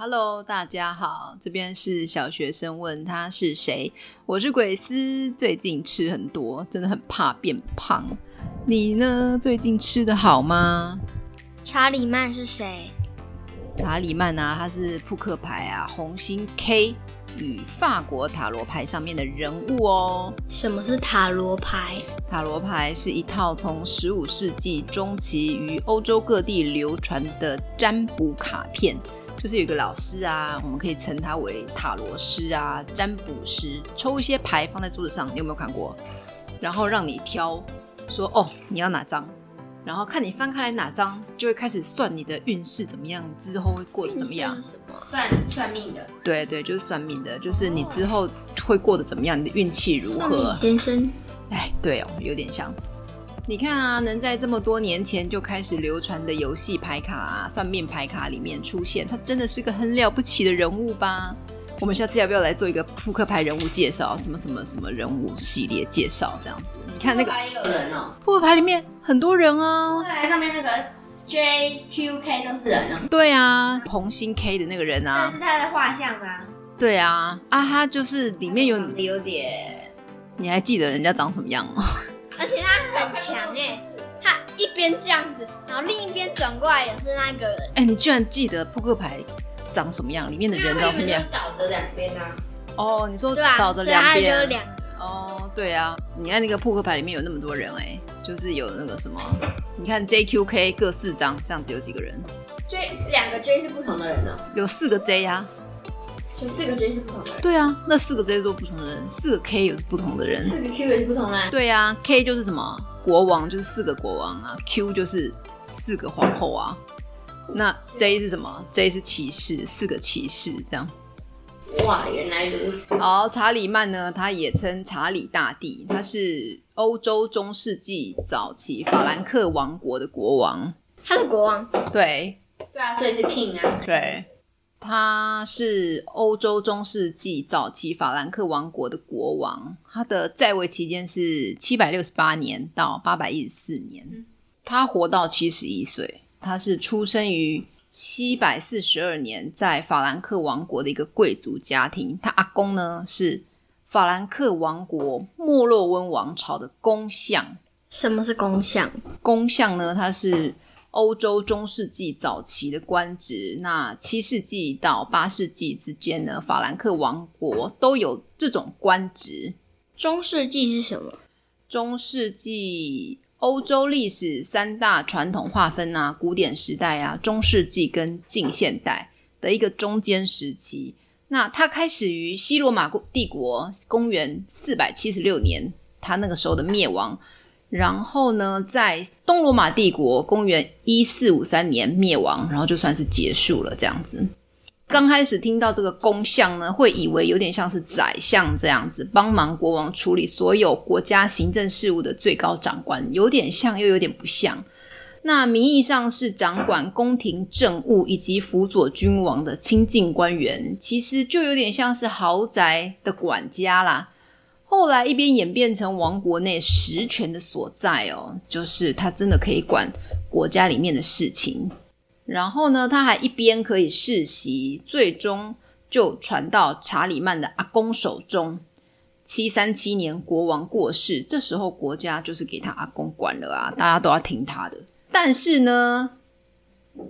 Hello，大家好，这边是小学生问他是谁，我是鬼斯，最近吃很多，真的很怕变胖。你呢？最近吃的好吗？查理曼是谁？查理曼啊，他是扑克牌啊，红心 K 与法国塔罗牌上面的人物哦。什么是塔罗牌？塔罗牌是一套从十五世纪中期于欧洲各地流传的占卜卡片。就是有一个老师啊，我们可以称他为塔罗师啊、占卜师，抽一些牌放在桌子上，你有没有看过？然后让你挑，说哦，你要哪张？然后看你翻开来哪张，就会开始算你的运势怎么样，之后会过得怎么样？什么？算算命的？对对，就是算命的，就是你之后会过得怎么样，你的运气如何？算命先生，哎，对哦，有点像。你看啊，能在这么多年前就开始流传的游戏牌卡啊、算命牌卡里面出现，他真的是个很了不起的人物吧？我们下次要不要来做一个扑克牌人物介绍？什么什么什么人物系列介绍这样子？你看那个，还有人哦，扑克牌里面很多人啊，扑克牌上面那个 J Q K 都是人啊。对啊，红心 K 的那个人啊，这是他的画像啊？对啊，啊哈就是里面有有点，你还记得人家长什么样吗？而且他很强哎，他一边这样子，然后另一边转过来也是那个人。哎、欸，你居然记得扑克牌长什么样？里面的人长什么样？倒着两边啊。哦，你说倒着两边。两。哦，对啊，你看那个扑克牌里面有那么多人哎、欸，就是有那个什么，你看 JQK 各四张，这样子有几个人？J 两个 J 是不同的人呢、喔？有四个 J 呀、啊。所以四个 J 是不同的人。对啊，那四个 J 都不同的人，四个 K 也是不同的人，四个 Q 也是不同的人。对啊，K 就是什么国王，就是四个国王啊；Q 就是四个皇后啊。那 J 是什么？J 是骑士，四个骑士这样。哇，原来如此。好，查理曼呢，他也称查理大帝，他是欧洲中世纪早期法兰克王国的国王。他是国王。对。对啊，所以是 King 啊。对。他是欧洲中世纪早期法兰克王国的国王，他的在位期间是七百六十八年到八百一十四年，他活到七十一岁。他是出生于七百四十二年，在法兰克王国的一个贵族家庭。他阿公呢是法兰克王国莫洛温王朝的公相。什么是公相？公相呢，他是。欧洲中世纪早期的官职，那七世纪到八世纪之间呢，法兰克王国都有这种官职。中世纪是什么？中世纪欧洲历史三大传统划分啊，古典时代啊，中世纪跟近现代的一个中间时期。那它开始于西罗马帝国，公元四百七十六年，它那个时候的灭亡。然后呢，在东罗马帝国公元一四五三年灭亡，然后就算是结束了这样子。刚开始听到这个公相呢，会以为有点像是宰相这样子，帮忙国王处理所有国家行政事务的最高长官，有点像又有点不像。那名义上是掌管宫廷政务以及辅佐君王的亲近官员，其实就有点像是豪宅的管家啦。后来一边演变成王国内实权的所在哦，就是他真的可以管国家里面的事情。然后呢，他还一边可以世袭，最终就传到查理曼的阿公手中。七三七年国王过世，这时候国家就是给他阿公管了啊，大家都要听他的。但是呢，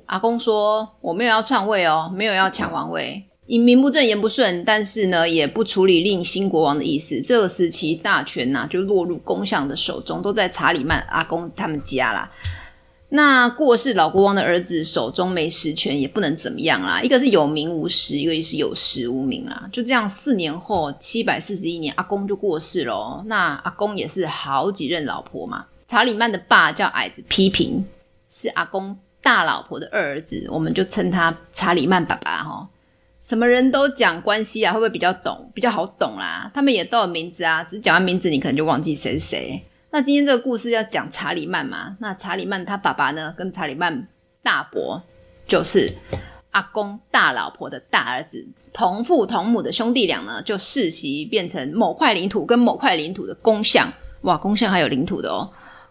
阿公说我没有要篡位哦，没有要抢王位。以名不正言不顺，但是呢，也不处理另新国王的意思。这个时期大权呐、就落入公相的手中，都在查理曼阿公他们家啦。那过世老国王的儿子手中没实权，也不能怎么样啦。一个是有名无实，一个是有实无名啦。就这样，四年后，七百四十一年，阿公就过世了。那阿公也是好几任老婆嘛。查理曼的爸叫矮子批评，是阿公大老婆的二儿子，我们就称他查理曼爸爸哈。什么人都讲关系啊，会不会比较懂，比较好懂啦？他们也都有名字啊，只是讲完名字，你可能就忘记谁是谁。那今天这个故事要讲查理曼嘛？那查理曼他爸爸呢，跟查理曼大伯就是阿公大老婆的大儿子，同父同母的兄弟俩呢，就世袭变成某块领土跟某块领土的公相。哇，公相还有领土的哦。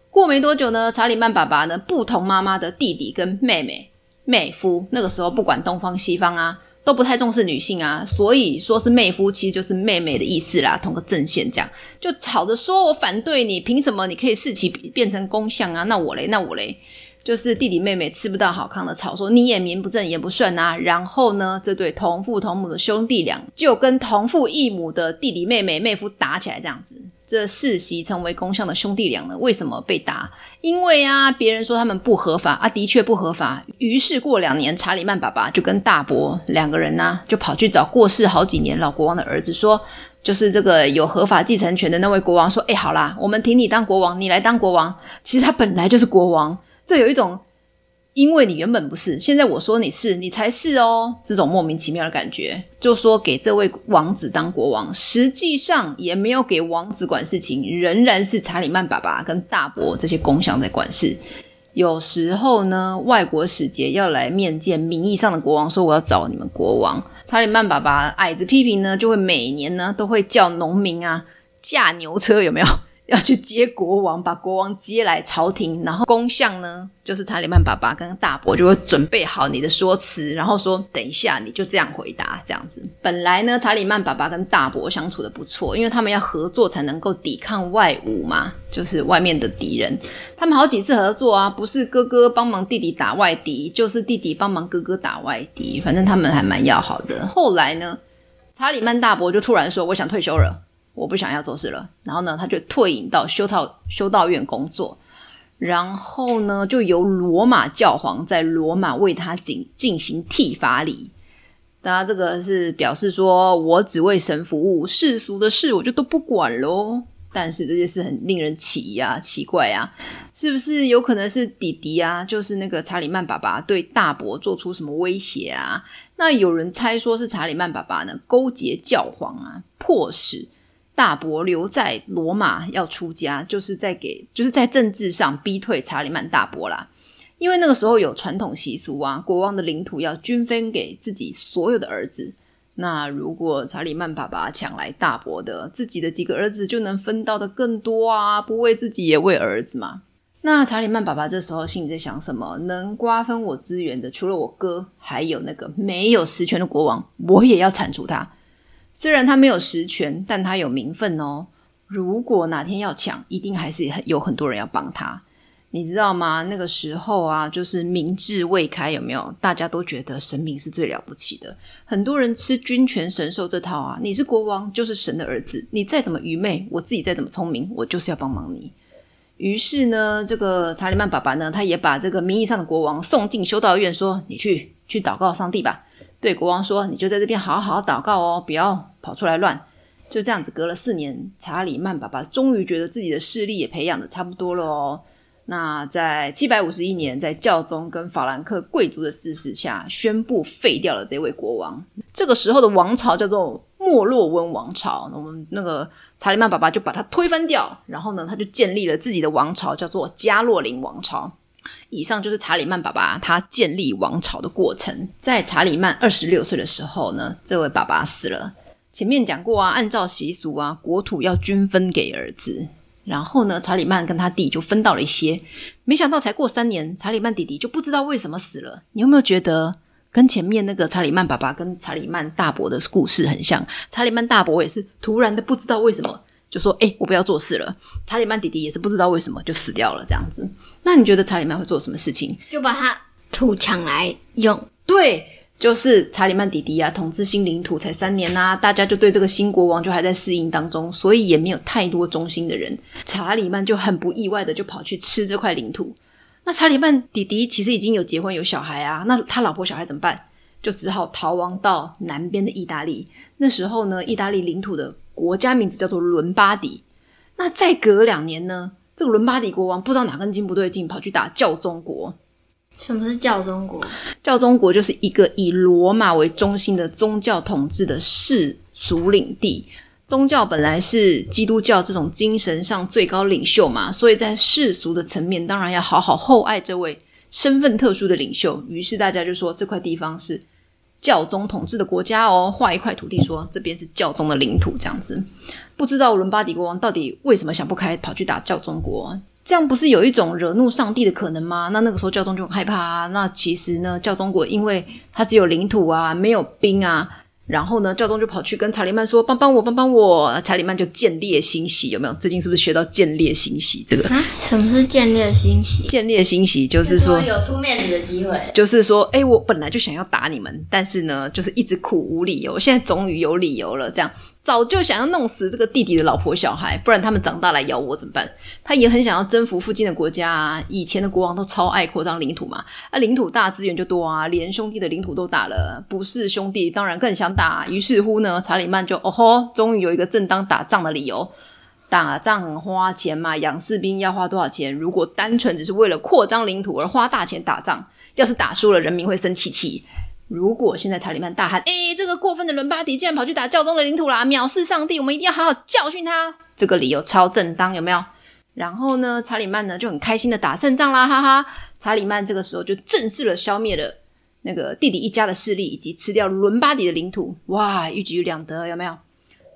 过没多久呢，查理曼爸爸呢，不同妈妈的弟弟跟妹妹妹夫，那个时候不管东方西方啊。都不太重视女性啊，所以说是妹夫，其实就是妹妹的意思啦，同个阵线这样，就吵着说我反对你，凭什么你可以侍其变成公相啊？那我嘞，那我嘞。就是弟弟妹妹吃不到好康的草，说你也名不正言不顺啊。然后呢，这对同父同母的兄弟俩就跟同父异母的弟弟妹妹妹夫打起来，这样子。这世袭成为公相的兄弟俩呢，为什么被打？因为啊，别人说他们不合法啊，的确不合法。于是过两年，查理曼爸爸就跟大伯两个人呢、就跑去找过世好几年老国王的儿子说，就是这个有合法继承权的那位国王说，哎，好啦，我们挺你当国王，你来当国王。其实他本来就是国王。这有一种，因为你原本不是，现在我说你是，你才是哦，这种莫名其妙的感觉。就说给这位王子当国王，实际上也没有给王子管事情，仍然是查理曼爸爸跟大伯这些公相在管事。有时候呢，外国使节要来面见名义上的国王，说我要找你们国王，查理曼爸爸矮子批评呢，就会每年呢都会叫农民啊驾牛车，有没有？要去接国王，把国王接来朝廷，然后公相呢，就是查理曼爸爸跟大伯就会准备好你的说辞，然后说等一下你就这样回答，这样子。本来呢，查理曼爸爸跟大伯相处的不错，因为他们要合作才能够抵抗外侮嘛，就是外面的敌人。他们好几次合作啊，不是哥哥帮忙弟弟打外敌，就是弟弟帮忙哥哥打外敌，反正他们还蛮要好的。后来呢，查理曼大伯就突然说：“我想退休了。”我不想要做事了，然后呢，他就退隐到修道修道院工作，然后呢，就由罗马教皇在罗马为他进进行剃发礼。大家这个是表示说我只为神服务，世俗的事我就都不管喽。但是这件事很令人奇呀啊，奇怪啊，是不是有可能是弟弟啊，就是那个查理曼爸爸对大伯做出什么威胁啊？那有人猜说是查理曼爸爸呢勾结教皇啊，迫使。大伯留在罗马要出家，就是在给，就是在政治上逼退查理曼大伯啦。因为那个时候有传统习俗啊，国王的领土要均分给自己所有的儿子。那如果查理曼爸爸抢来大伯的，自己的几个儿子就能分到的更多啊，不为自己也为儿子嘛。那查理曼爸爸这时候心里在想什么？能瓜分我资源的，除了我哥，还有那个没有实权的国王，我也要铲除他。虽然他没有实权，但他有名分哦。如果哪天要抢，一定还是很有很多人要帮他。你知道吗？那个时候啊，就是民智未开，有没有？大家都觉得神明是最了不起的，很多人吃君权神授这套啊。你是国王，就是神的儿子，你再怎么愚昧，我自己再怎么聪明，我就是要帮忙你。于是呢，这个查理曼爸爸呢，他也把这个名义上的国王送进修道院，说：“你去去祷告上帝吧。”对国王说：“你就在这边好好祷告哦，不要跑出来乱。”就这样子，隔了四年，查理曼爸爸终于觉得自己的势力也培养得差不多了哦。那在七百五十一年，在教宗跟法兰克贵族的支持下，宣布废掉了这位国王。这个时候的王朝叫做莫洛温王朝。我们那个查理曼爸爸就把它推翻掉，然后呢，他就建立了自己的王朝，叫做加洛林王朝。以上就是查理曼爸爸他建立王朝的过程。在查理曼二十六岁的时候呢，这位爸爸死了。前面讲过啊，按照习俗啊，国土要均分给儿子。然后呢，查理曼跟他弟就分到了一些。没想到才过三年，查理曼弟弟就不知道为什么死了。你有没有觉得跟前面那个查理曼爸爸跟查理曼大伯的故事很像？查理曼大伯也是突然的不知道为什么。就说：“哎、欸，我不要做事了。”查理曼弟弟也是不知道为什么就死掉了，这样子。那你觉得查理曼会做什么事情？就把他土抢来用。对，就是查理曼弟弟啊，统治新领土才三年呐、啊，大家就对这个新国王就还在适应当中，所以也没有太多忠心的人。查理曼就很不意外的就跑去吃这块领土。那查理曼弟弟其实已经有结婚有小孩啊，那他老婆小孩怎么办？就只好逃亡到南边的意大利。那时候呢，意大利领土的。国家名字叫做伦巴底。那再隔两年呢，这个伦巴底国王不知道哪根筋不对劲，跑去打教宗国。什么是教宗国？教宗国就是一个以罗马为中心的宗教统治的世俗领地。宗教本来是基督教这种精神上最高领袖嘛，所以在世俗的层面，当然要好好厚爱这位身份特殊的领袖。于是大家就说这块地方是。教宗统治的国家哦，画一块土地说，这边是教宗的领土，这样子。不知道伦巴底国王到底为什么想不开，跑去打教宗国。这样不是有一种惹怒上帝的可能吗？那那个时候教宗就很害怕啊。那其实呢，教宗国因为他只有领土啊，没有兵啊。然后呢，教宗就跑去跟查理曼说：“帮帮我，帮帮我！”查理曼就见猎心喜，有没有？最近是不是学到见猎心喜这个？啊，什么是见猎心喜？见猎心喜就是说有出面子的机会，就是说，哎，我本来就想要打你们，但是呢，就是一直苦无理由，现在终于有理由了，这样。早就想要弄死这个弟弟的老婆小孩，不然他们长大来咬我怎么办？他也很想要征服附近的国家啊。以前的国王都超爱扩张领土嘛，啊，领土大资源就多啊，连兄弟的领土都打了，不是兄弟当然更想打。于是乎呢，查理曼就哦吼，终于有一个正当打仗的理由。打仗花钱嘛，养士兵要花多少钱？如果单纯只是为了扩张领土而花大钱打仗，要是打输了，人民会生气气。如果现在查理曼大喊：“诶，这个过分的伦巴第竟然跑去打教宗的领土啦！藐视上帝，我们一定要好好教训他。”这个理由超正当，有没有？然后呢，查理曼呢就很开心的打胜仗啦，哈哈！查理曼这个时候就正式的消灭了那个弟弟一家的势力，以及吃掉伦巴第的领土。哇，一举两得，有没有？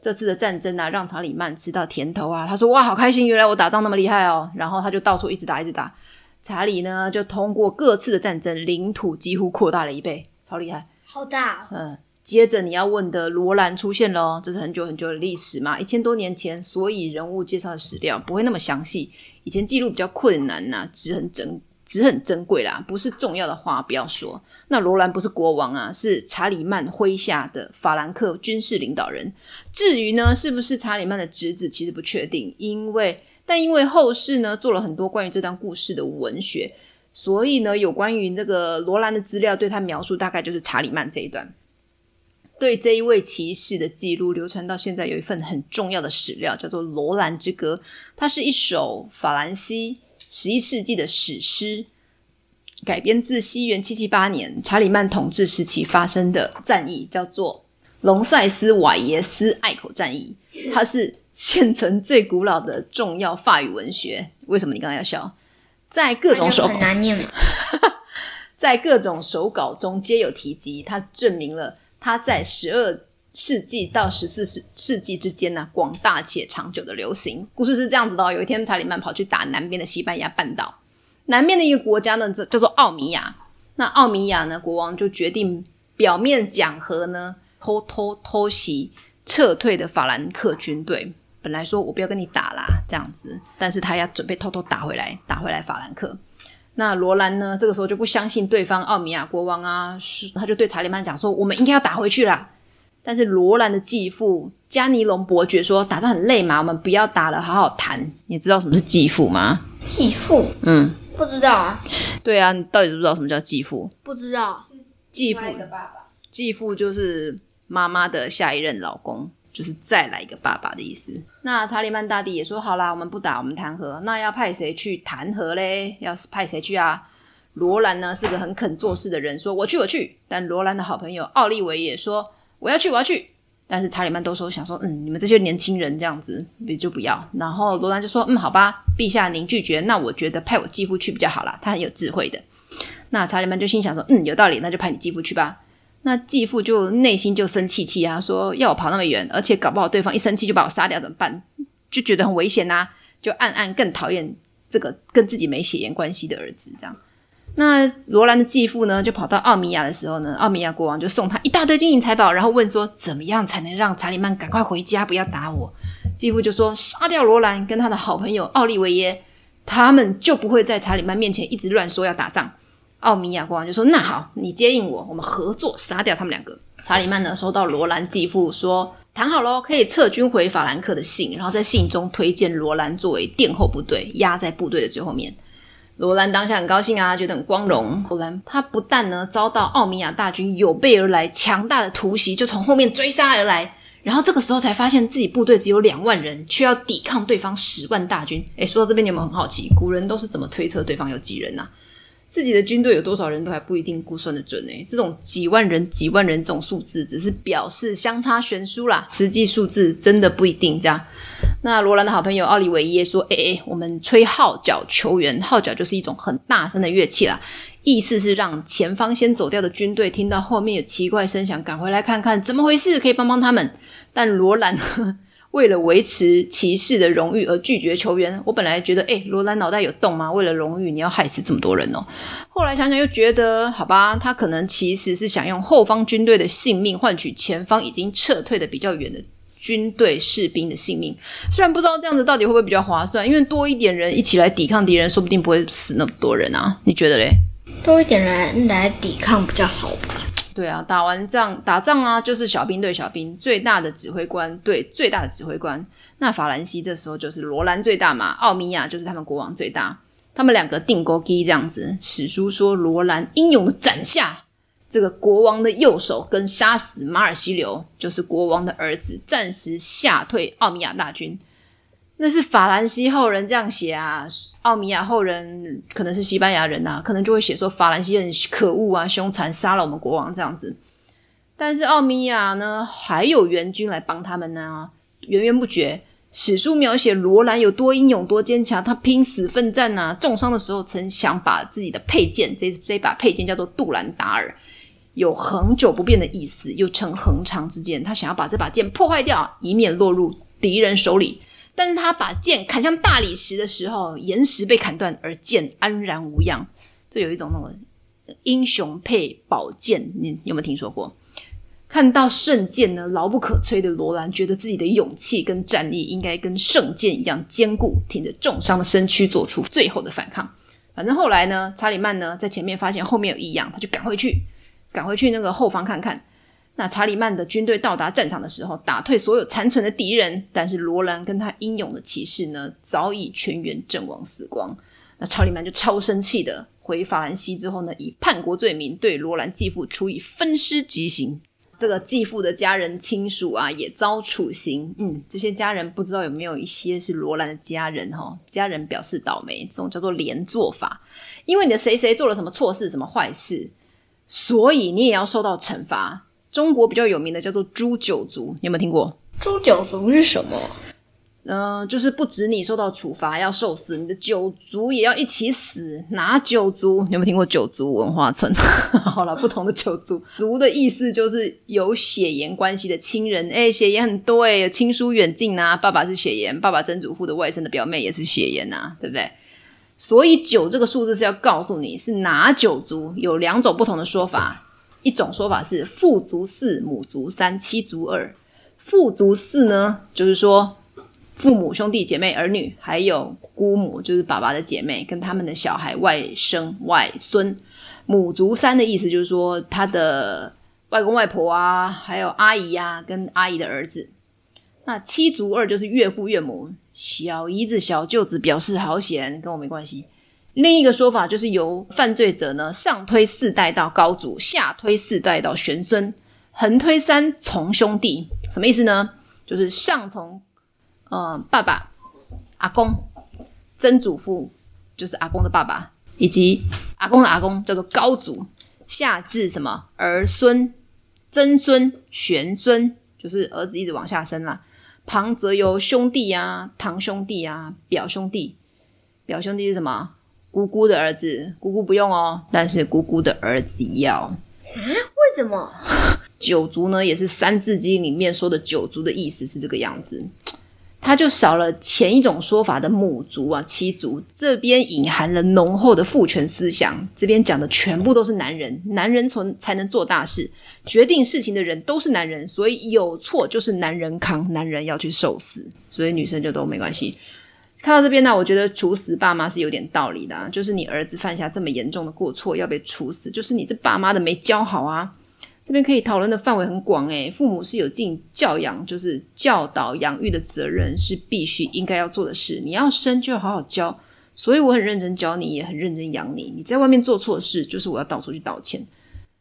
这次的战争啊，让查理曼吃到甜头啊！他说：“哇，好开心，原来我打仗那么厉害哦！”然后他就到处一直打，一直打。查理呢，就通过各次的战争，领土几乎扩大了一倍。超厉害，好大哦。嗯，接着你要问的罗兰出现了哦，这是很久很久的历史嘛，一千多年前，所以人物介绍的史料不会那么详细。以前记录比较困难呐，纸很珍，纸很珍贵啦，不是重要的话不要说。那罗兰不是国王啊，是查理曼麾下的法兰克军事领导人。至于呢，是不是查理曼的侄子，其实不确定，因为但因为后世呢做了很多关于这段故事的文学。所以呢，有关于这个罗兰的资料，对他描述大概就是查理曼这一段。对这一位骑士的记录流传到现在，有一份很重要的史料，叫做《罗兰之歌》，它是一首法兰西十一世纪的史诗，改编自西元七七八年查理曼统治时期发生的战役，叫做隆塞斯瓦耶斯隘口战役。它是现存最古老的重要法语文学。为什么你刚刚要笑？在各种手，很难念。在各种手稿中皆有提及，它证明了它在十二世纪到十四世世纪之间呢，广大且长久的流行。故事是这样子的哦：有一天，查理曼跑去打南边的西班牙半岛，南边的一个国家呢，叫做奥米亚。那奥米亚呢，国王就决定表面讲和呢，偷偷偷袭撤退的法兰克军队。本来说我不要跟你打啦，这样子，但是他要准备偷偷打回来，打回来法兰克。那罗兰呢，这个时候就不相信对方奥米亚国王啊，他就对查理曼讲说，我们应该要打回去啦。但是罗兰的继父加尼隆伯爵说，打仗很累嘛，我们不要打了，好好谈。你知道什么是继父吗？继父？嗯，不知道啊。对啊，你到底知不知道什么叫继父？不知道。继父的爸爸，继父就是妈妈的下一任老公。就是再来一个爸爸的意思。那查理曼大帝也说好啦，我们不打，我们谈和。那要派谁去谈和嘞？要派谁去啊？罗兰呢是个很肯做事的人，说我去，我去。但罗兰的好朋友奥利维也说我要去，我要去。但是查理曼都说想说，嗯，你们这些年轻人这样子，你就不要。然后罗兰就说，嗯，好吧，陛下您拒绝，那我觉得派我继父去比较好啦，他很有智慧的。那查理曼就心想说，嗯，有道理，那就派你继父去吧。那继父就内心就生气气啊，说要我跑那么远，而且搞不好对方一生气就把我杀掉怎么办？就觉得很危险呐、啊，就暗暗更讨厌这个跟自己没血缘关系的儿子。这样，那罗兰的继父呢，就跑到奥米亚的时候呢，奥米亚国王就送他一大堆金银财宝，然后问说怎么样才能让查理曼赶快回家，不要打我？继父就说杀掉罗兰跟他的好朋友奥利维耶，他们就不会在查理曼面前一直乱说要打仗。奥米亚国王就说：“那好，你接应我，我们合作杀掉他们两个。”查理曼呢，收到罗兰继父说谈好喽，可以撤军回法兰克的信，然后在信中推荐罗兰作为殿后部队，压在部队的最后面。罗兰当下很高兴啊，觉得很光荣。罗兰他不但呢遭到奥米亚大军有备而来强大的突袭，就从后面追杀而来，然后这个时候才发现自己部队只有两万人，却要抵抗对方十万大军。诶，说到这边，你有有很好奇，古人都是怎么推测对方有几人呢、啊？自己的军队有多少人都还不一定估算得准呢，这种几万人、几万人这种数字，只是表示相差悬殊啦，实际数字真的不一定这样。那罗兰的好朋友奥利维耶说：“诶诶，我们吹号角求援，号角就是一种很大声的乐器啦，意思是让前方先走掉的军队听到后面有奇怪声响，赶回来看看怎么回事，可以帮帮他们。”但罗兰为了维持骑士的荣誉而拒绝球员。我本来觉得，诶，罗兰脑袋有洞吗？为了荣誉，你要害死这么多人哦。后来想想又觉得，好吧，他可能其实是想用后方军队的性命换取前方已经撤退的比较远的军队士兵的性命。虽然不知道这样子到底会不会比较划算，因为多一点人一起来抵抗敌人，说不定不会死那么多人啊。你觉得嘞？多一点人来抵抗比较好吧？对啊，打完仗打仗啊，就是小兵对小兵，最大的指挥官对最大的指挥官。那法兰西这时候就是罗兰最大嘛，奥米亚就是他们国王最大，他们两个定钩机这样子。史书说罗兰英勇的斩下这个国王的右手，跟杀死马尔西流，就是国王的儿子，暂时吓退奥米亚大军。那是法兰西后人这样写啊，奥米亚后人可能是西班牙人啊，可能就会写说法兰西人可恶啊，凶残，杀了我们国王这样子。但是奥米亚呢，还有援军来帮他们呢，源源不绝。史书描写罗兰有多英勇、多坚强，他拼死奋战啊，重伤的时候曾想把自己的佩剑，这这把佩剑叫做杜兰达尔，有恒久不变的意思，又称恒长之剑，他想要把这把剑破坏掉，以免落入敌人手里。但是他把剑砍向大理石的时候，岩石被砍断，而剑安然无恙。这有一种那种英雄配宝剑，你有没有听说过？看到圣剑呢，牢不可摧的罗兰觉得自己的勇气跟战力应该跟圣剑一样坚固，挺着重伤的身躯做出最后的反抗。反正后来呢，查理曼呢在前面发现后面有异样，他就赶回去，赶回去那个后方看看。那查理曼的军队到达战场的时候，打退所有残存的敌人，但是罗兰跟他英勇的骑士呢，早已全员阵亡死光。那查理曼就超生气的回法兰西之后呢，以叛国罪名对罗兰继父处以分尸极刑。这个继父的家人亲属啊，也遭处刑。嗯，这些家人不知道有没有一些是罗兰的家人哈、家人表示倒霉，这种叫做连坐法，因为你的谁谁做了什么错事、什么坏事，所以你也要受到惩罚。中国比较有名的叫做诛九族，你有没有听过？诛九族是什么？嗯、呃，就是不止你受到处罚要受死，你的九族也要一起死。哪九族？你有没有听过九族文化村？好了，不同的九族，族的意思就是有血缘关系的亲人。哎，血缘很多哎，亲疏远近呐。爸爸是血缘，爸爸曾祖父的外甥的表妹也是血缘呐，对不对？所以九这个数字是要告诉你是哪九族，有两种不同的说法。一种说法是父族四，母族三，妻族二。父族四呢，就是说父母、兄弟姐妹、儿女，还有姑母，就是爸爸的姐妹跟他们的小孩、外甥、外孙。母族三的意思就是说他的外公外婆啊，还有阿姨啊，跟阿姨的儿子。那妻族二就是岳父岳母、小姨子、小舅子，表示好险，跟我没关系。另一个说法就是由犯罪者呢上推四代到高祖，下推四代到玄孙，横推三从兄弟。什么意思呢？就是上从、呃、爸爸、阿公、曾祖父，就是阿公的爸爸，以及阿公的阿公叫做高祖，下至什么儿孙、曾孙、玄孙，就是儿子一直往下生啦。旁则由兄弟啊、堂兄弟啊、表兄弟，表兄弟是什么？姑姑的儿子，姑姑不用哦，但是姑姑的儿子要啊？为什么？九族呢，也是《三字经》里面说的九族的意思是这个样子，它就少了前一种说法的母族啊、妻族，这边隐含了浓厚的父权思想。这边讲的全部都是男人，男人从才能做大事，决定事情的人都是男人，所以有错就是男人扛，男人要去受死，所以女生就都没关系。看到这边呢，我觉得处死爸妈是有点道理的啊。就是你儿子犯下这么严重的过错要被处死，就是你这爸妈的没教好啊。这边可以讨论的范围很广诶，父母是有尽教养，就是教导养育的责任，是必须应该要做的事。你要生就好好教，所以我很认真教你，也很认真养你。你在外面做错事，就是我要到处去道歉。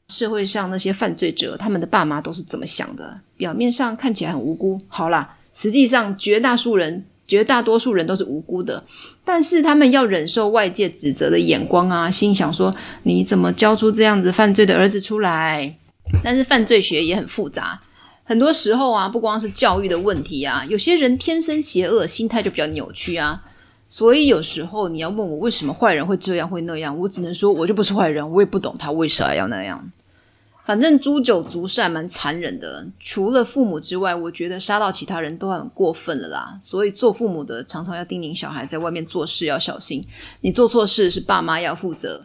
社会上那些犯罪者，他们的爸妈都是怎么想的？表面上看起来很无辜，好啦，实际上绝大数人。绝大多数人都是无辜的，但是他们要忍受外界指责的眼光啊，心想说你怎么教出这样子犯罪的儿子出来？但是犯罪学也很复杂，很多时候啊，不光是教育的问题啊，有些人天生邪恶，心态就比较扭曲啊，所以有时候你要问我为什么坏人会这样会那样，我只能说我就不是坏人，我也不懂他为啥要那样。反正诛九族是还蛮残忍的，除了父母之外，我觉得杀到其他人都很过分了啦。所以做父母的常常要叮咛小孩在外面做事要小心，你做错事是爸妈要负责。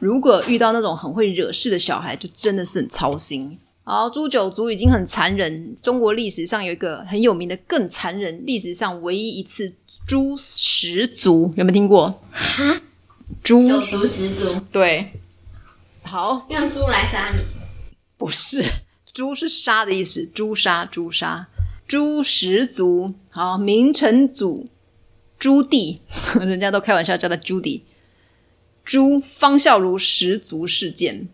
如果遇到那种很会惹事的小孩，就真的是很操心。好，诛九族已经很残忍，中国历史上有一个很有名的更残忍，历史上唯一一次诛十族，有没有听过？哈，诛九族十族，对，好，用猪来杀你。不是，诛是杀的意思，诛杀，诛杀，诛十族。好，明成祖朱棣，人家都开玩笑叫他朱棣。朱方孝孺十族事件。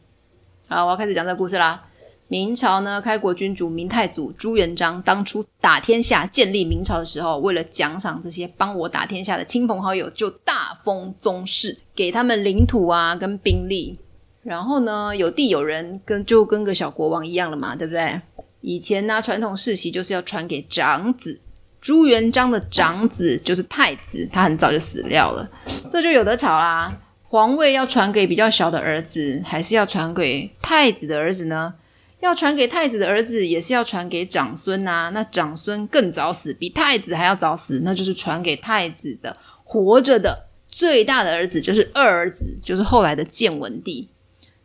好，我要开始讲这个故事啦。明朝呢，开国君主明太祖朱元璋当初打天下、建立明朝的时候，为了奖赏这些帮我打天下的亲朋好友，就大封宗室，给他们领土啊，跟兵力。然后呢，有地有人，跟就跟个小国王一样了嘛，对不对？以前呢，传统世袭就是要传给长子。朱元璋的长子就是太子，他很早就死掉了，这就有得吵啦。皇位要传给比较小的儿子，还是要传给太子的儿子呢？要传给太子的儿子，也是要传给长孙啊。那长孙更早死，比太子还要早死，那就是传给太子的活着的最大的儿子，就是二儿子，就是后来的建文帝。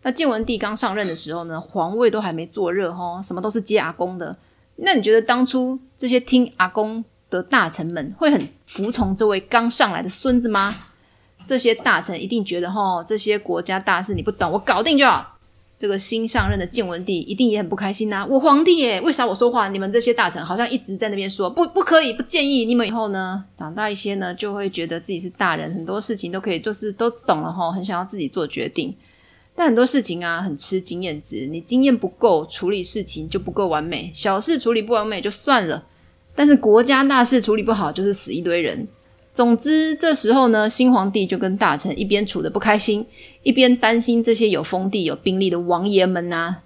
那建文帝刚上任的时候呢，皇位都还没坐热哈，什么都是接阿公的。那你觉得当初这些听阿公的大臣们会很服从这位刚上来的孙子吗？这些大臣一定觉得哈，这些国家大事你不懂，我搞定就好。这个新上任的建文帝一定也很不开心呐、我皇帝耶，为啥我说话你们这些大臣好像一直在那边说不不可以，不建议你们以后呢长大一些呢就会觉得自己是大人，很多事情都可以就是都懂了哈，很想要自己做决定。但很多事情啊，很吃经验值。你经验不够，处理事情就不够完美。小事处理不完美就算了，但是国家大事处理不好，就是死一堆人。总之，这时候呢，新皇帝就跟大臣一边处得不开心，一边担心这些有封地、有兵力的王爷们啊。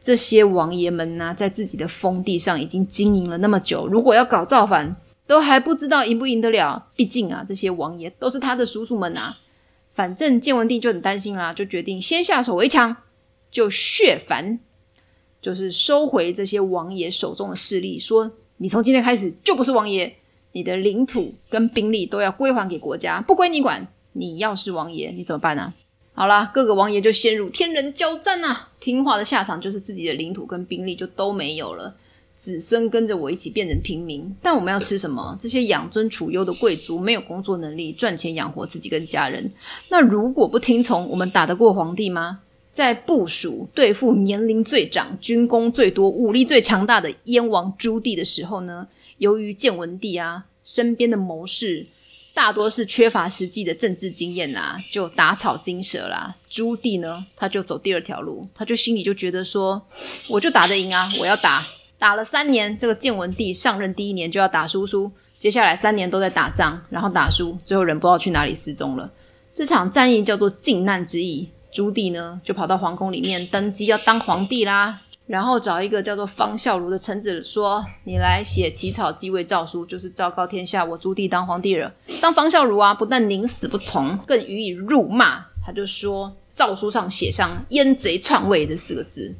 这些王爷们啊，在自己的封地上已经经营了那么久，如果要搞造反，都还不知道赢不赢得了。毕竟啊，这些王爷都是他的叔叔们啊。反正建文帝就很担心啦，就决定先下手为强，就削藩，就是收回这些王爷手中的势力。说你从今天开始就不是王爷，你的领土跟兵力都要归还给国家，不归你管。你要是王爷，你怎么办呢？好啦，各个王爷就陷入天人交战啊！听话的下场就是自己的领土跟兵力就都没有了。子孙跟着我一起变成平民，但我们要吃什么？这些养尊处优的贵族没有工作能力，赚钱养活自己跟家人。那如果不听从，我们打得过皇帝吗？在部署对付年龄最长、军功最多、武力最强大的燕王朱棣的时候呢？由于建文帝啊身边的谋士大多是缺乏实际的政治经验啊，就打草惊蛇啦。朱棣呢，他就走第二条路，他就心里就觉得说，我就打得赢啊，我要打。打了三年，这个建文帝上任第一年就要打输输，接下来三年都在打仗，然后打输，最后人不知道去哪里失踪了。这场战役叫做靖难之役。朱棣呢就跑到皇宫里面登基要当皇帝啦，然后找一个叫做方孝孺的臣子说：“你来写起草继位诏书，就是昭告天下，我朱棣当皇帝了。”当方孝孺啊，不但宁死不从，更予以辱骂。他就说诏书上写上“阉贼篡位”这四个字。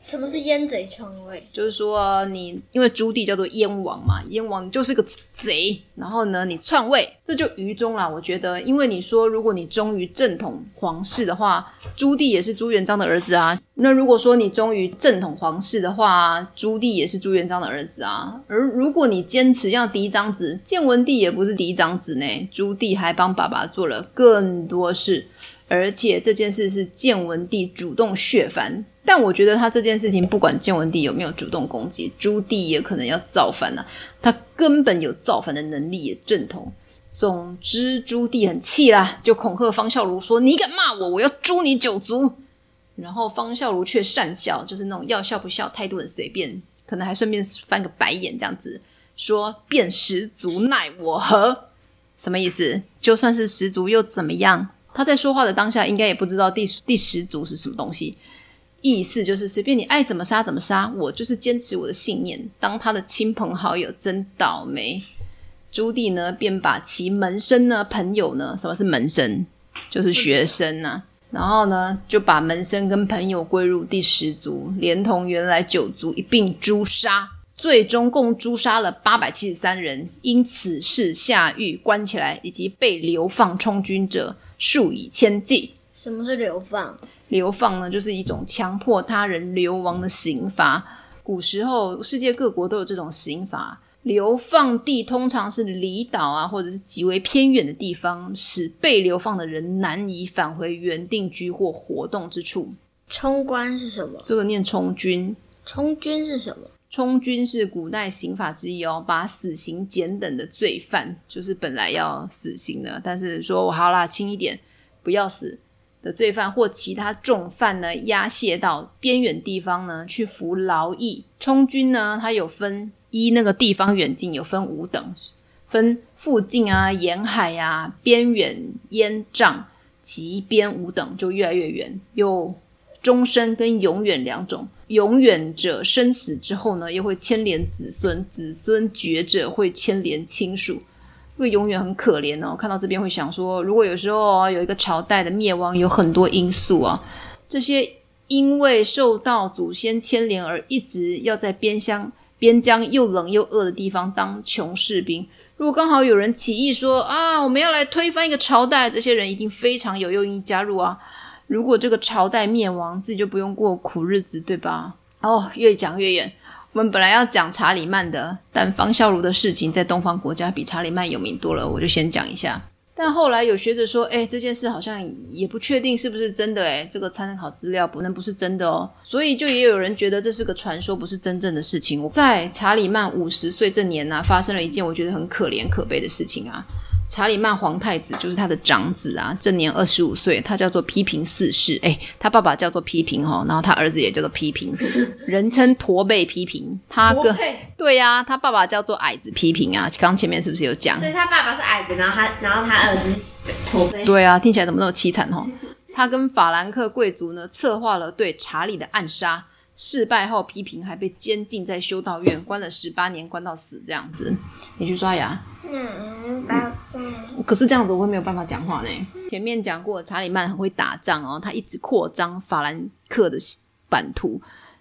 什么是燕贼篡位？就是说你因为朱棣叫做燕王嘛，燕王就是个贼，然后呢你篡位，这就愚忠啦。我觉得，因为你说如果你忠于正统皇室的话，朱棣也是朱元璋的儿子啊。那如果说你忠于正统皇室的话，朱棣也是朱元璋的儿子啊。而如果你坚持要嫡长子，建文帝也不是嫡长子呢。朱棣还帮爸爸做了更多事，而且这件事是建文帝主动削藩。但我觉得他这件事情，不管建文帝有没有主动攻击，朱棣也可能要造反啊。他根本有造反的能力，也正统。总之，朱棣很气啦，就恐吓方孝孺说：“你敢骂我，我要诛你九族。”然后方孝孺却善笑，就是那种要笑不笑，态度很随便，可能还顺便翻个白眼，这样子说：“便十族奈我何？”什么意思？就算是十族又怎么样？他在说话的当下，应该也不知道第第十族是什么东西。意思就是随便你爱怎么杀怎么杀，我就是坚持我的信念。当他的亲朋好友真倒霉，朱棣呢便把其门生呢朋友呢，什么是门生？就是学生呐、啊，然后呢，就把门生跟朋友归入第十族，连同原来九族一并诛杀，最终共诛杀了八百七十三人，因此事下狱关起来，以及被流放充军者数以千计。什么是流放？流放呢，就是一种强迫他人流亡的刑罚。古时候，世界各国都有这种刑罚。流放地通常是离岛啊，或者是极为偏远的地方，使被流放的人难以返回原定居或活动之处。充关是什么？这个念充军。充军是什么？充军是古代刑法之一哦，把死刑减等的罪犯，就是本来要死刑的，但是说我好啦，轻一点，不要死的罪犯或其他重犯呢，押解到边远地方呢去服劳役。充军呢，它有分。依那个地方远近有分五等，分附近啊、沿海啊、边远、烟瘴、及边五等，就越来越远。有终身跟永远两种。永远者生死之后呢，又会牵连子孙；子孙绝者会牵连亲属。这个永远很可怜哦。看到这边会想说，如果有时候有一个朝代的灭亡，有很多因素啊，这些因为受到祖先牵连而一直要在边乡。边疆又冷又饿的地方当穷士兵，如果刚好有人起义说啊，我们要来推翻一个朝代，这些人一定非常有愿意加入啊。如果这个朝代灭亡，自己就不用过苦日子，对吧？哦，越讲越远。我们本来要讲查理曼的，但方孝孺的事情在东方国家比查理曼有名多了，我就先讲一下。但后来有学者说，哎，这件事好像也不确定是不是真的，哎，这个参考资料不能不是真的哦，所以就也有人觉得这是个传说，不是真正的事情。在查理曼五十岁这年呢、发生了一件我觉得很可怜可悲的事情啊。查理曼皇太子就是他的长子啊，这年二十五岁，他叫做批评四世。诶，他爸爸叫做批评哈，然后他儿子也叫做批评，人称驼背批评。他个对呀、啊，他爸爸叫做矮子批评啊。刚前面是不是有讲？所以他爸爸是矮子，然后他然后他儿子驼背。对啊，听起来怎么那么凄惨哈？他跟法兰克贵族呢，策划了对查理的暗杀。事败后，批评还被监禁在修道院，关了十八年，关到死这样子。你去刷牙。嗯，嗯，可是这样子我会没有办法讲话呢。前面讲过，查理曼很会打仗哦，他一直扩张法兰克的版图。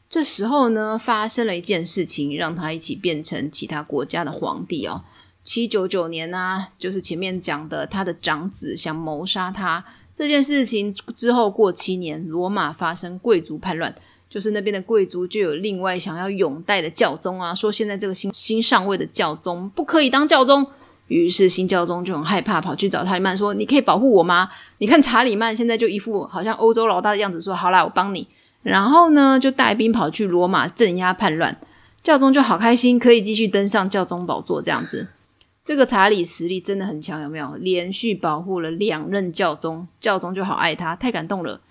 这时候呢，发生了一件事情，让他一起变成其他国家的皇帝哦。七九九年呢、啊，就是前面讲的，他的长子想谋杀他这件事情之后，过七年，罗马发生贵族叛乱。就是那边的贵族就有另外想要拥戴的教宗啊，说现在这个新新上位的教宗不可以当教宗，于是新教宗就很害怕，跑去找查理曼说：“你可以保护我吗？”你看查理曼现在就一副好像欧洲老大的样子，说：“好啦，我帮你。”然后呢，就带兵跑去罗马镇压叛乱，教宗就好开心，可以继续登上教宗宝座这样子。这个查理实力真的很强，有没有？连续保护了两任教宗，教宗就好爱他，太感动了。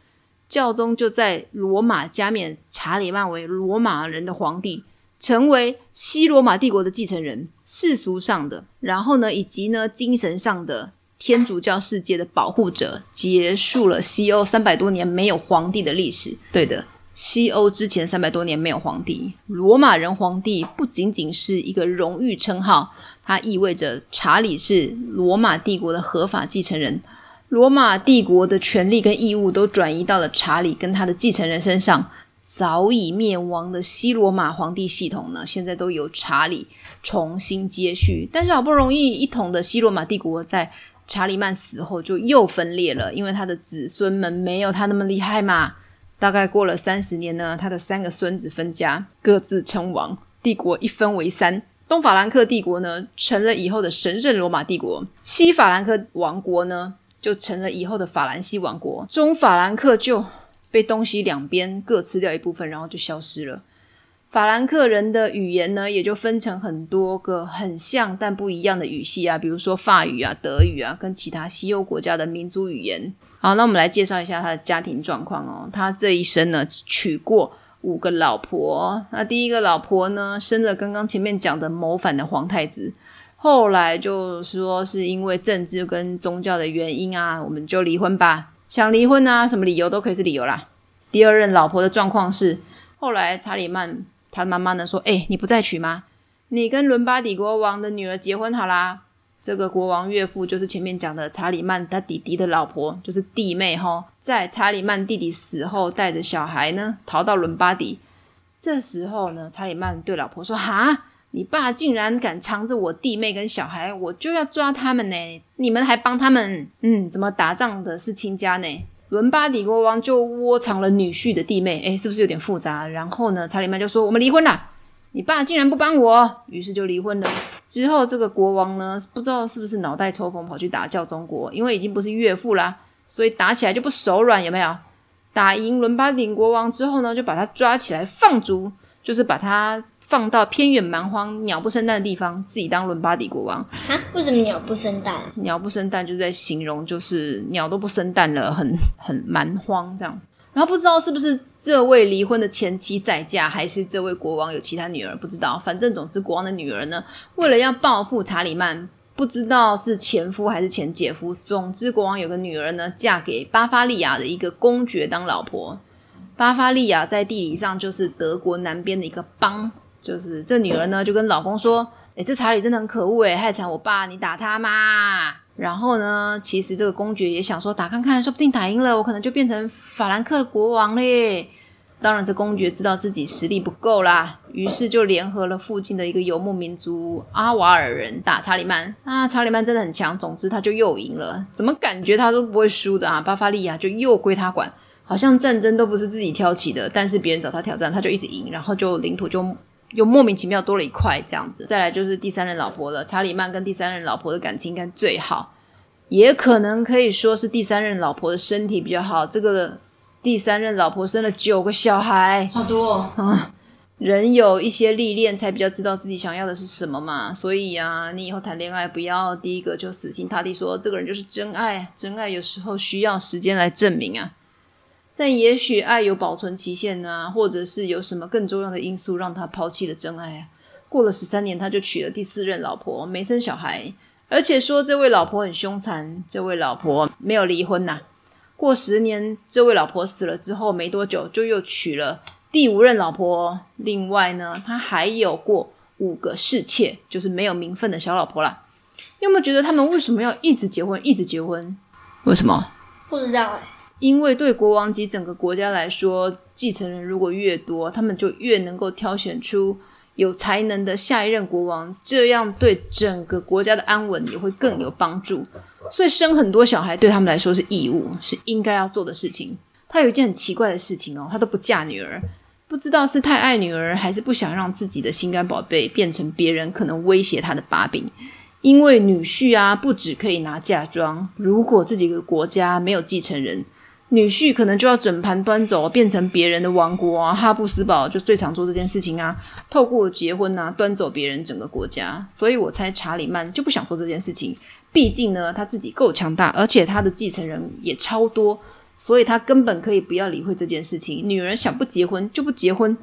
教宗就在罗马加冕查理曼为罗马人的皇帝，成为西罗马帝国的继承人，世俗上的，然后呢，以及呢，精神上的天主教世界的保护者，结束了西欧三百多年没有皇帝的历史。对的，西欧之前三百多年没有皇帝，罗马人皇帝不仅仅是一个荣誉称号，它意味着查理是罗马帝国的合法继承人。罗马帝国的权力跟义务都转移到了查理跟他的继承人身上。早已灭亡的西罗马皇帝系统呢，现在都由查理重新接续。但是好不容易一统的西罗马帝国，在查理曼死后就又分裂了，因为他的子孙们没有他那么厉害嘛。大概过了三十年呢，他的三个孙子分家，各自称王，帝国一分为三。东法兰克帝国呢，成了以后的神圣罗马帝国；西法兰克王国呢，就成了以后的法兰西王国，中法兰克就被东西两边各吃掉一部分，然后就消失了。法兰克人的语言呢，也就分成很多个很像但不一样的语系啊，比如说法语啊、德语啊，跟其他西欧国家的民族语言。好，那我们来介绍一下他的家庭状况哦。他这一生呢，娶过五个老婆。那第一个老婆呢，生了刚刚前面讲的谋反的皇太子。后来就说是因为政治跟宗教的原因啊，我们就离婚吧。想离婚啊，什么理由都可以是理由啦。第二任老婆的状况是，后来查理曼他妈妈呢说：“哎，你不再娶吗？你跟伦巴底国王的女儿结婚好啦。”这个国王岳父就是前面讲的查理曼他弟弟的老婆，就是弟妹哈，在查理曼弟弟死后，带着小孩呢逃到伦巴底。这时候呢，查理曼对老婆说：“哈，你爸竟然敢藏着我弟妹跟小孩，我就要抓他们呢！你们还帮他们？嗯，怎么打仗的是亲家呢？”伦巴底国王就窝藏了女婿的弟妹，诶，是不是有点复杂？然后呢，查理曼就说：“我们离婚啦。”你爸竟然不帮我，于是就离婚了。之后，这个国王呢，不知道是不是脑袋抽风，跑去打教宗国，因为已经不是岳父啦，所以打起来就不手软，有没有？打赢伦巴底国王之后呢，就把他抓起来放逐，就是把他放到偏远蛮荒、鸟不生蛋的地方，自己当伦巴底国王。啊？为什么鸟不生蛋？鸟不生蛋就是在形容，就是鸟都不生蛋了，很 很蛮荒这样。然后不知道是不是这位离婚的前妻再嫁，还是这位国王有其他女儿，不知道。反正总之，国王的女儿呢，为了要报复查理曼，不知道是前夫还是前姐夫。总之，国王有个女儿呢，嫁给巴伐利亚的一个公爵当老婆。巴伐利亚在地理上就是德国南边的一个邦。就是这女儿呢，就跟老公说：“诶，这查理真的很可恶诶，害惨我爸，你打他嘛。”然后呢，其实这个公爵也想说打看看，说不定打赢了，我可能就变成法兰克国王嘞。当然，这公爵知道自己实力不够啦，于是就联合了附近的一个游牧民族阿瓦尔人打查理曼。啊，查理曼真的很强，总之他就又赢了。怎么感觉他都不会输的啊？巴伐利亚就又归他管，好像战争都不是自己挑起的，但是别人找他挑战，他就一直赢，然后就领土就又莫名其妙多了一块这样子。再来就是第三任老婆了，查理曼跟第三任老婆的感情应该最好。也可能可以说是第三任老婆的身体比较好。这个第三任老婆生了九个小孩，好多哦。啊！人有一些历练，才比较知道自己想要的是什么嘛。所以啊，你以后谈恋爱不要第一个就死心塌地说这个人就是真爱。真爱有时候需要时间来证明啊。但也许爱有保存期限啊，或者是有什么更重要的因素让他抛弃了真爱啊。过了十三年，他就娶了第四任老婆，没生小孩。而且说这位老婆很凶残，这位老婆没有离婚呐、啊。过十年，这位老婆死了之后没多久，就又娶了第五任老婆。另外呢，他还有过五个侍妾，就是没有名分的小老婆啦。你有没有觉得他们为什么要一直结婚，一直结婚？为什么？不知道哎。因为对国王及整个国家来说，继承人如果越多，他们就越能够挑选出。有才能的下一任国王，这样对整个国家的安稳也会更有帮助。所以生很多小孩对他们来说是义务，是应该要做的事情。他有一件很奇怪的事情哦，他都不嫁女儿，不知道是太爱女儿，还是不想让自己的心肝宝贝变成别人可能威胁他的把柄。因为女婿啊，不只可以拿嫁妆，如果自己的国家没有继承人。女婿可能就要整盘端走，变成别人的王国啊！哈布斯堡就最常做这件事情啊，透过结婚啊，端走别人整个国家。所以我猜查理曼就不想做这件事情，毕竟呢，他自己够强大，而且他的继承人也超多，所以他根本可以不要理会这件事情。女人想不结婚就不结婚，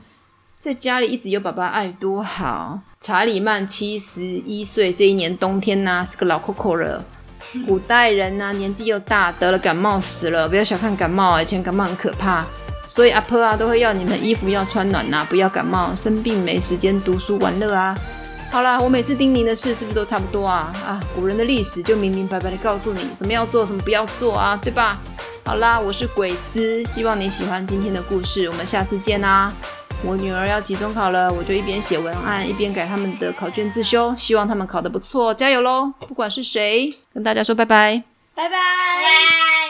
在家里一直有爸爸爱多好。查理曼七十一岁这一年冬天呢、是个老扣扣了。古代人呢、啊，年纪又大，得了感冒死了。不要小看感冒啊，以前感冒很可怕，所以阿婆啊都会要你们衣服要穿暖呐、啊，不要感冒。生病没时间读书玩乐啊。好啦，我每次叮咛的事是不是都差不多啊？啊，古人的历史就明明白白的告诉你什么要做，什么不要做啊，对吧？好啦，我是鬼斯，希望你喜欢今天的故事，我们下次见啦。我女儿要期中考了，我就一边写文案，一边改他们的考卷自修，希望他们考得不错，加油喽！不管是谁，跟大家说拜拜，拜拜。